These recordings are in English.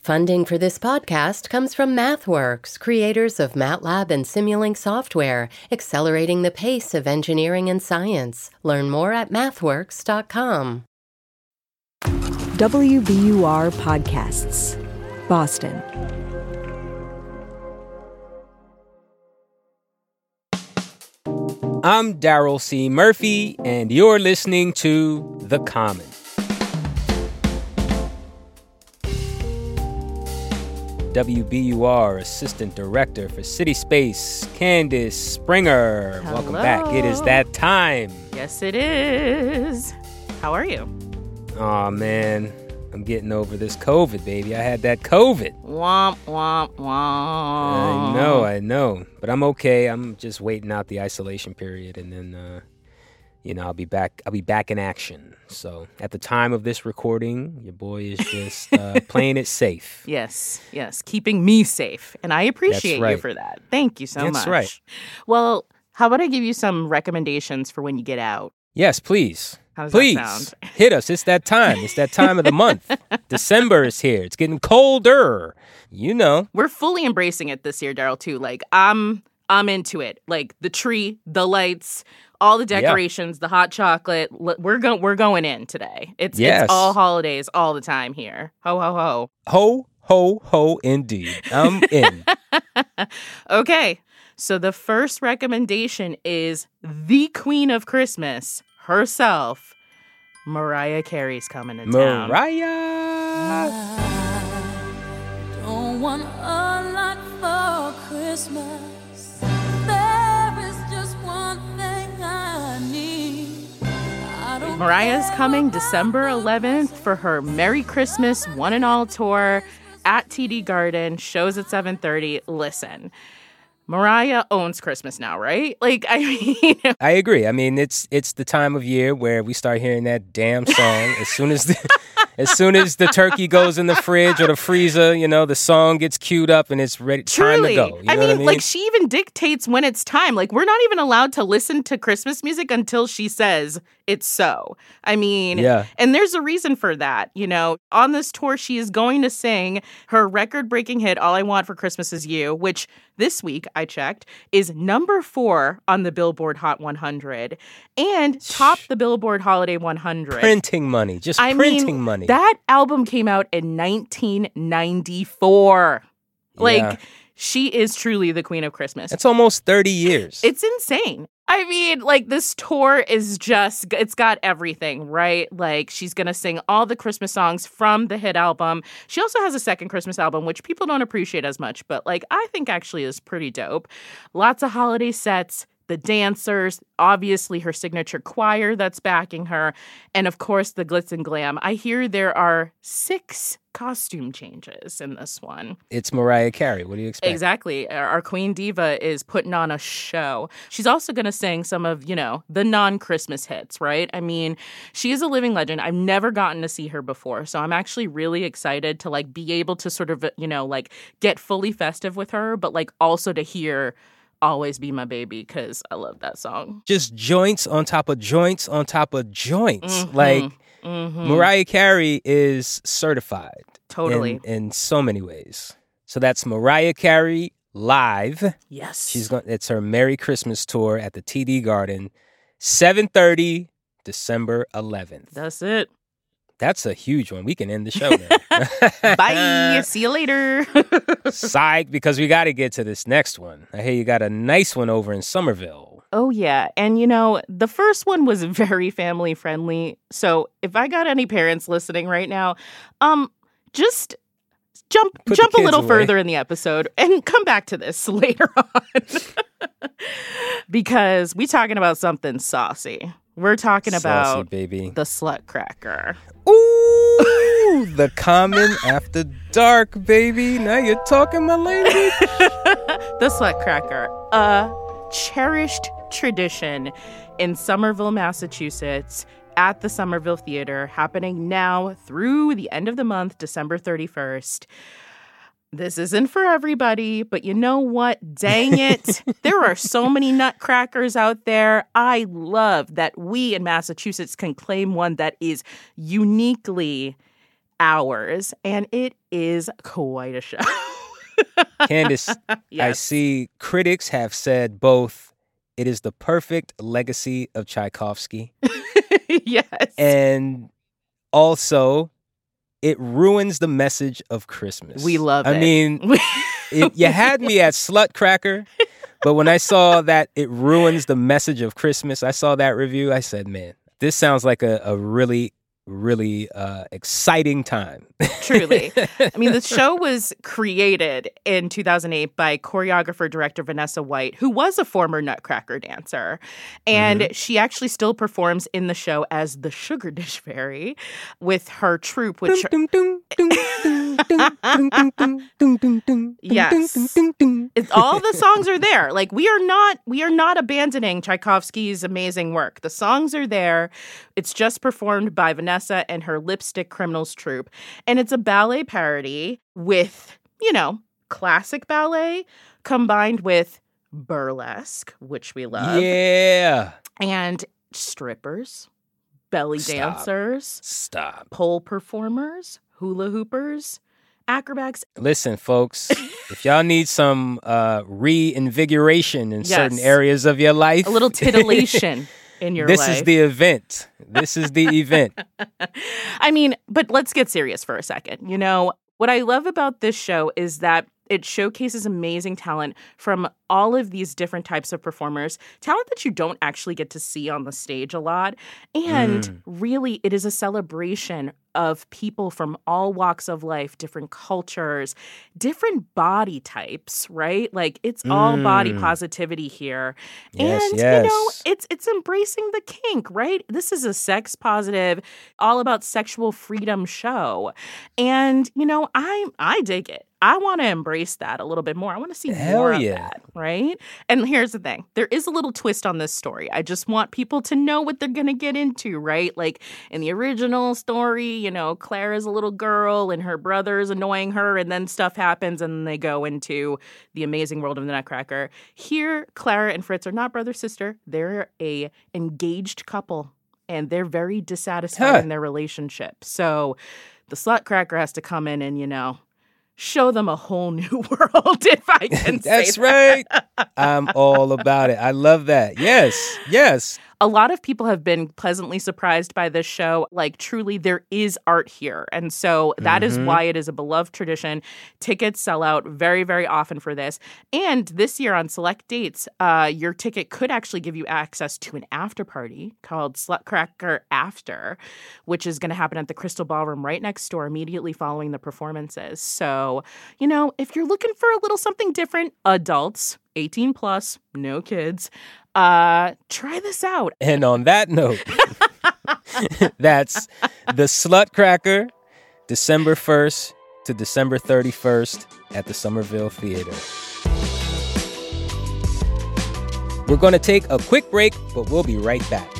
Funding for this podcast comes from MathWorks, creators of MATLAB and Simulink software, accelerating the pace of engineering and science. Learn more at mathworks.com. WBUR Podcasts, Boston. I'm Daryl C. Murphy, and you're listening to The Common. WBUR Assistant Director for City Space, Candice Springer. Hello. Welcome back. It is that time. Yes, it is. How are you? Oh man, I'm getting over this COVID, baby. I had that COVID. Womp womp womp. I know, I know, but I'm okay. I'm just waiting out the isolation period, and then, uh, you know, I'll be back. I'll be back in action. So at the time of this recording, your boy is just uh, playing it safe. Yes, yes, keeping me safe, and I appreciate you for that. Thank you so That's much. That's right. Well, how about I give you some recommendations for when you get out? Yes, please. How does that please sound? hit us. It's that time. It's that time of the month. December is here. It's getting colder. You know. We're fully embracing it this year, Daryl. Too. Like I'm, I'm into it. Like the tree, the lights, all the Yeah. decorations, the hot chocolate. We're going, we're going in today. It's Yes. it's all holidays all the time here. Ho ho ho. Ho ho ho! Indeed, I'm in. Okay. So the first recommendation is the Queen of Christmas herself. Mariah Carey's coming to town. Mariah. Don't want a lot for Christmas. Mariah's coming December 11th for her Merry Christmas One and All tour at TD Garden. Shows at 7:30. Listen. Mariah owns Christmas now, right? Like I mean, I agree. I mean, it's it's the time of year where we start hearing that damn song as soon as the, as soon as the turkey goes in the fridge or the freezer. You know, the song gets queued up and it's ready. Truly. Time to go. I, mean, I mean? like she even dictates when it's time. Like we're not even allowed to listen to Christmas music until she says it's so. I mean, Yeah. and there's a reason for that. You know, on this tour, she is going to sing her record breaking hit, All I Want for Christmas Is You, which this week I checked is number four on the Billboard Hot 100 and top the Billboard Holiday 100. printing money, just I printing mean, money. That album came out in 1994. Like, Yeah. she is truly the queen of Christmas. It's almost thirty years. It's insane. I mean, like this tour is just it's got everything, right? Like she's going to sing all the Christmas songs from the hit album. She also has a second Christmas album which people don't appreciate as much, but like I think actually is pretty dope. Lots of holiday sets, the dancers, obviously her signature choir that's backing her, and of course the glitz and glam. I hear there are 6 costume changes in this one. it's Mariah Carey. What do you expect? Exactly. Our queen diva is putting on a show. She's also going to sing some of, you know, the non-Christmas hits, right? I mean, she is a living legend. I've never gotten to see her before, so I'm actually really excited to like be able to sort of, you know, like get fully festive with her, but like also to hear Always Be My Baby cuz I love that song. Just joints on top of joints on top of joints. Mhm. Like Mhm. Mariah Carey is certified. Totally. In, in so many ways. So that's Mariah Carey live. Yes. She's going it's her Merry Christmas tour at the TD Garden. 7:30 December 11th. That's it. That's a huge one. We can end the show now. Bye. See you later. Psych, because we got to get to this next one. I hear you got a nice one over in Somerville. Oh, yeah. And you know, the first one was very family friendly. So if I got any parents listening right now, um, just jump Put jump a little away. further in the episode and come back to this later on. because we talking about something saucy. We're talking Saucy, about baby. the Slutcracker. Ooh, the common after dark, baby. Now you're talking my language. the Slutcracker, a cherished tradition in Somerville, Massachusetts, at the Somerville Theater, happening now through the end of the month, December 31st. This isn't for everybody, but you know what? Dang it. there are so many nutcrackers out there. I love that we in Massachusetts can claim one that is uniquely ours, and it is quite a show. Candice, I see critics have said both it is the perfect legacy of Tchaikovsky yes. and also it ruins the message of Christmas. we love I it. mean, it, you had me at Slutcracker, but when I saw that it ruins the message of Christmas, I saw that review. I said, man, this sounds like a, a really, really uh, exciting time. Truly. I mean, the show was created in 2008 by choreographer director Vanessa White, who was a former Nutcracker dancer. And she actually still performs in the show as the Sugar Dish Fairy with her troupe, which Yes. It's, all the songs are there. Like we are not we are not abandoning Tchaikovsky's amazing work. The songs are there. It's just performed by Vanessa and her Lipstick Criminals troupe, and it's a ballet parody with you know classic ballet combined with burlesque, which we love, Yeah. and strippers, belly Stop. dancers, Stop. pole performers, hula hoopers, acrobats, Listen, folks, if y'all need some uh, reinvigoration in certain areas of your life, a little titillation in your this life. is the event. This is the event. I mean, but let's get serious for a second. You know, what I love about this show is that it showcases amazing talent from all of these different types of performers, talent that you don't actually get to see on the stage a lot. And Mm. really, it is a celebration of people from all walks of life, different cultures, different body types, right? Like it's all body Mm. positivity here. Yes, and you know, it's it's embracing the kink, right? This is a sex positive, all about sexual freedom show. And you know, I I dig it. I want to embrace that a little bit more. I want to see Hell more of that, right? And here's the thing. There is a little twist on this story. I just want people to know what they're going to get into, right? Like in the original story, you know, Claire is a little girl and her brother is annoying her and then stuff happens and they go into the amazing world of the Nutcracker. Here, Clara and Fritz are not brother sister. They're a engaged couple and they're very dissatisfied Huh. in their relationship. So the Slutcracker has to come in and, you know, show them a whole new world if I can say That's that. right. I'm all about it. I love that. Yes. Yes. A lot of people have been pleasantly surprised by this show. Like, truly, there is art here. And so that is Mhm. why it is a beloved tradition. Tickets sell out very, very often for this. And this year on select dates, uh, your ticket could actually give you access to an after party called Slutcracker After, which is going to happen at the Crystal Ballroom right next door immediately following the performances. So, you know, if you're looking for a little something different, adults, 18 plus, no kids, uh, try this out. And on that note, that's the Slutcracker, December 1st to December 31st at the Somerville Theater. We're going to take a quick break, but we'll be right back.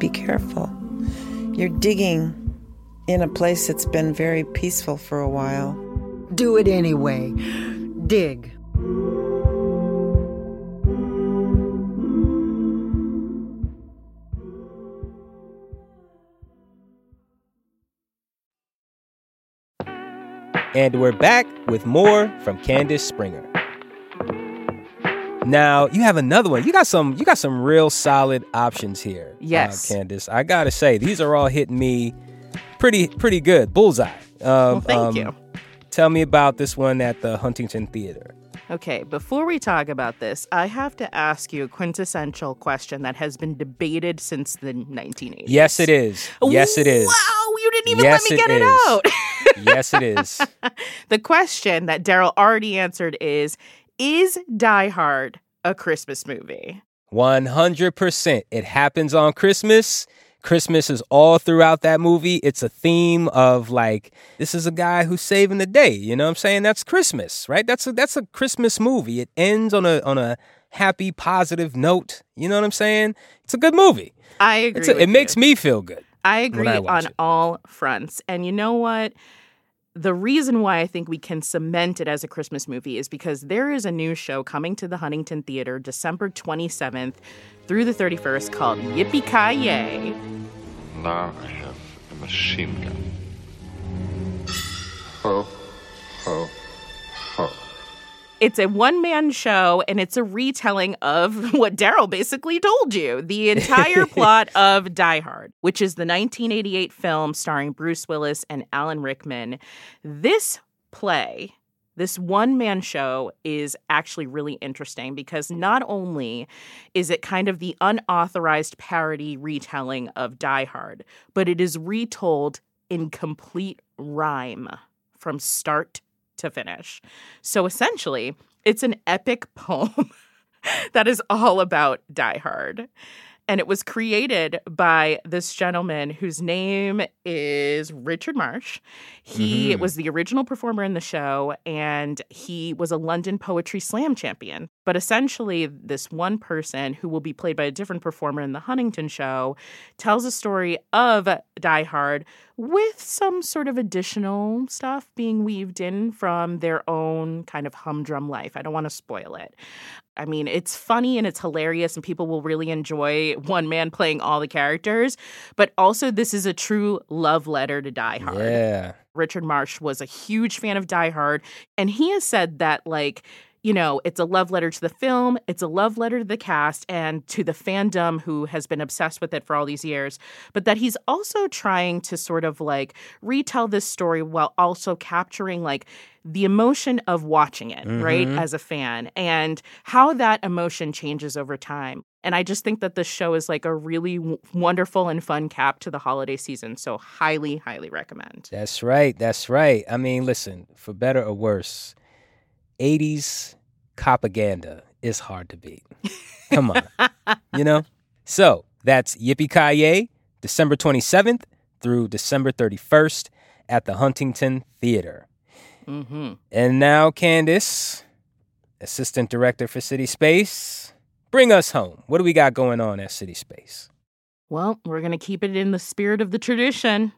be careful. You're digging in a place that's been very peaceful for a while. Do it anyway. Dig. And we're back with more from Candice Springer. Now you have another one. You got some. You got some real solid options here. Yes, uh, Candice. I gotta say these are all hitting me pretty pretty good. Bullseye. Um, well, thank um, you. Tell me about this one at the Huntington Theater. Okay, before we talk about this, I have to ask you a quintessential question that has been debated since the 1980s. Yes, it is. Yes, it is. Wow, you didn't even yes, let me get it, it out. yes, it is. the question that Daryl already answered is Is Die Hard a Christmas movie? 100%. It happens on Christmas. Christmas is all throughout that movie. It's a theme of like this is a guy who's saving the day. You know what I'm saying? That's Christmas, right? That's a that's a Christmas movie. It ends on a on a happy, positive note. You know what I'm saying? It's a good movie. I agree. A, it you. makes me feel good. I agree I on it. all fronts. And you know what? The reason why I think we can cement it as a Christmas movie is because there is a new show coming to the Huntington Theater December 27th through the 31st called Yippee Ki Yay. Now I have a machine gun. Ho, ho. It's a one man show and it's a retelling of what Daryl basically told you the entire plot of Die Hard, which is the 1988 film starring Bruce Willis and Alan Rickman. This play, this one man show, is actually really interesting because not only is it kind of the unauthorized parody retelling of Die Hard, but it is retold in complete rhyme from start to finish. So essentially, it's an epic poem that is all about Die Hard. And it was created by this gentleman whose name is Richard Marsh. He Mm-hmm. was the original performer in the show and he was a London Poetry Slam champion. But essentially, this one person who will be played by a different performer in the Huntington show tells a story of Die Hard with some sort of additional stuff being weaved in from their own kind of humdrum life. I don't want to spoil it. I mean, it's funny and it's hilarious, and people will really enjoy one man playing all the characters. But also, this is a true love letter to Die Hard. Yeah. Richard Marsh was a huge fan of Die Hard, and he has said that, like, you know, it's a love letter to the film, it's a love letter to the cast and to the fandom who has been obsessed with it for all these years, but that he's also trying to sort of like retell this story while also capturing like the emotion of watching it, right, Mhm. as a fan and how that emotion changes over time. And I just think that this show is like a really w- wonderful and fun cap to the holiday season. So, highly, highly recommend. That's right. That's right. I mean, listen, for better or worse, 80s propaganda is hard to beat. Come on. you know? So that's Yippee Ki Yay, December 27th through December 31st at the Huntington Theater. Mm-hmm. And now, Candice, Assistant Director for City Space, bring us home. What do we got going on at City Space? Well, we're going to keep it in the spirit of the tradition.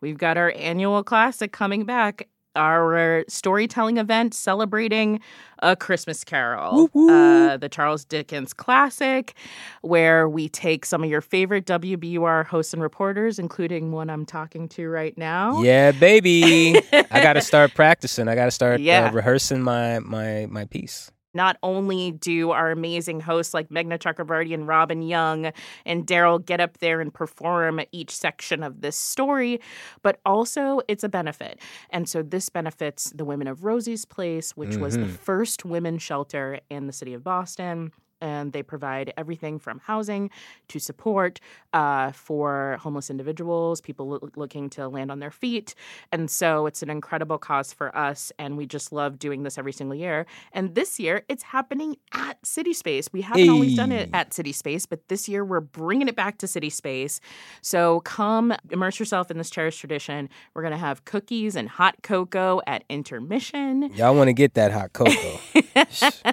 We've got our annual classic coming back, our storytelling event celebrating A Christmas Carol, uh, the Charles Dickens classic, where we take some of your favorite WBUR hosts and reporters, including one I'm talking to right now. Yeah, baby. I got to start practicing. I got to start Yeah. uh, rehearsing my my my piece. Not only do our amazing hosts like Meghna Chakrabarty and Robin Young and Daryl get up there and perform each section of this story, but also it's a benefit. And so this benefits the women of Rosie's Place, which was the Mhm. first women's shelter in the city of Boston. And they provide everything from housing to support uh, for homeless individuals, people loo- looking to land on their feet. And so it's an incredible cause for us. And we just love doing this every single year. And this year, it's happening at City Space. We haven't always done it at City Space, but this year we're bringing it back to City Space. So come immerse yourself in this cherished tradition. We're going to have cookies and hot cocoa at intermission. Y'all want to get that hot cocoa.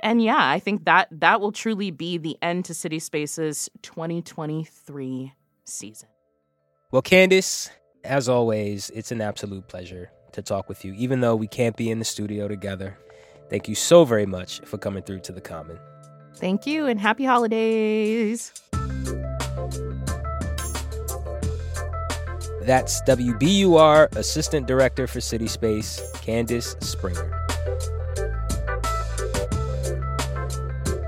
and yeah, I think that that will truly be the end to City Space's 2023 season. Well, Candice, as always, it's an absolute pleasure to talk with you, even though we can't be in the studio together. Thank you so very much for coming through to the Common. Thank you and happy holidays. That's WBUR Assistant Director for City Space, Candice Springer.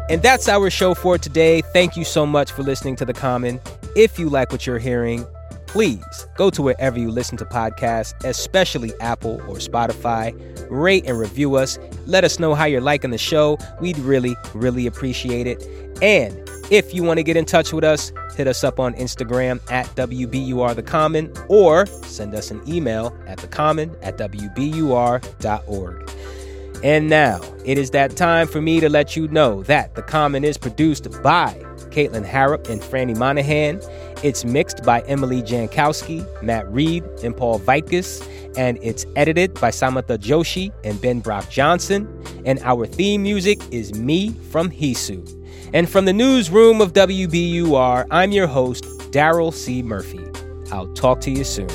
And that's our show for today. Thank you so much for listening to The Common. If you like what you're hearing, please go to wherever you listen to podcasts, especially Apple or Spotify. Rate and review us. Let us know how you're liking the show. We'd really, really appreciate it. And if you want to get in touch with us, hit us up on Instagram at WBUR The Common or send us an email at thecommon at WBUR.org. And now, it is that time for me to let you know that The Common is produced by Caitlin Harrop and Franny Monahan. It's mixed by Emily Jankowski, Matt Reed, and Paul Vaitkus, and it's edited by Samantha Joshi and Ben Brock Johnson. And our theme music is Me from Hisu. And from the newsroom of WBUR, I'm your host, Daryl C. Murphy. I'll talk to you soon.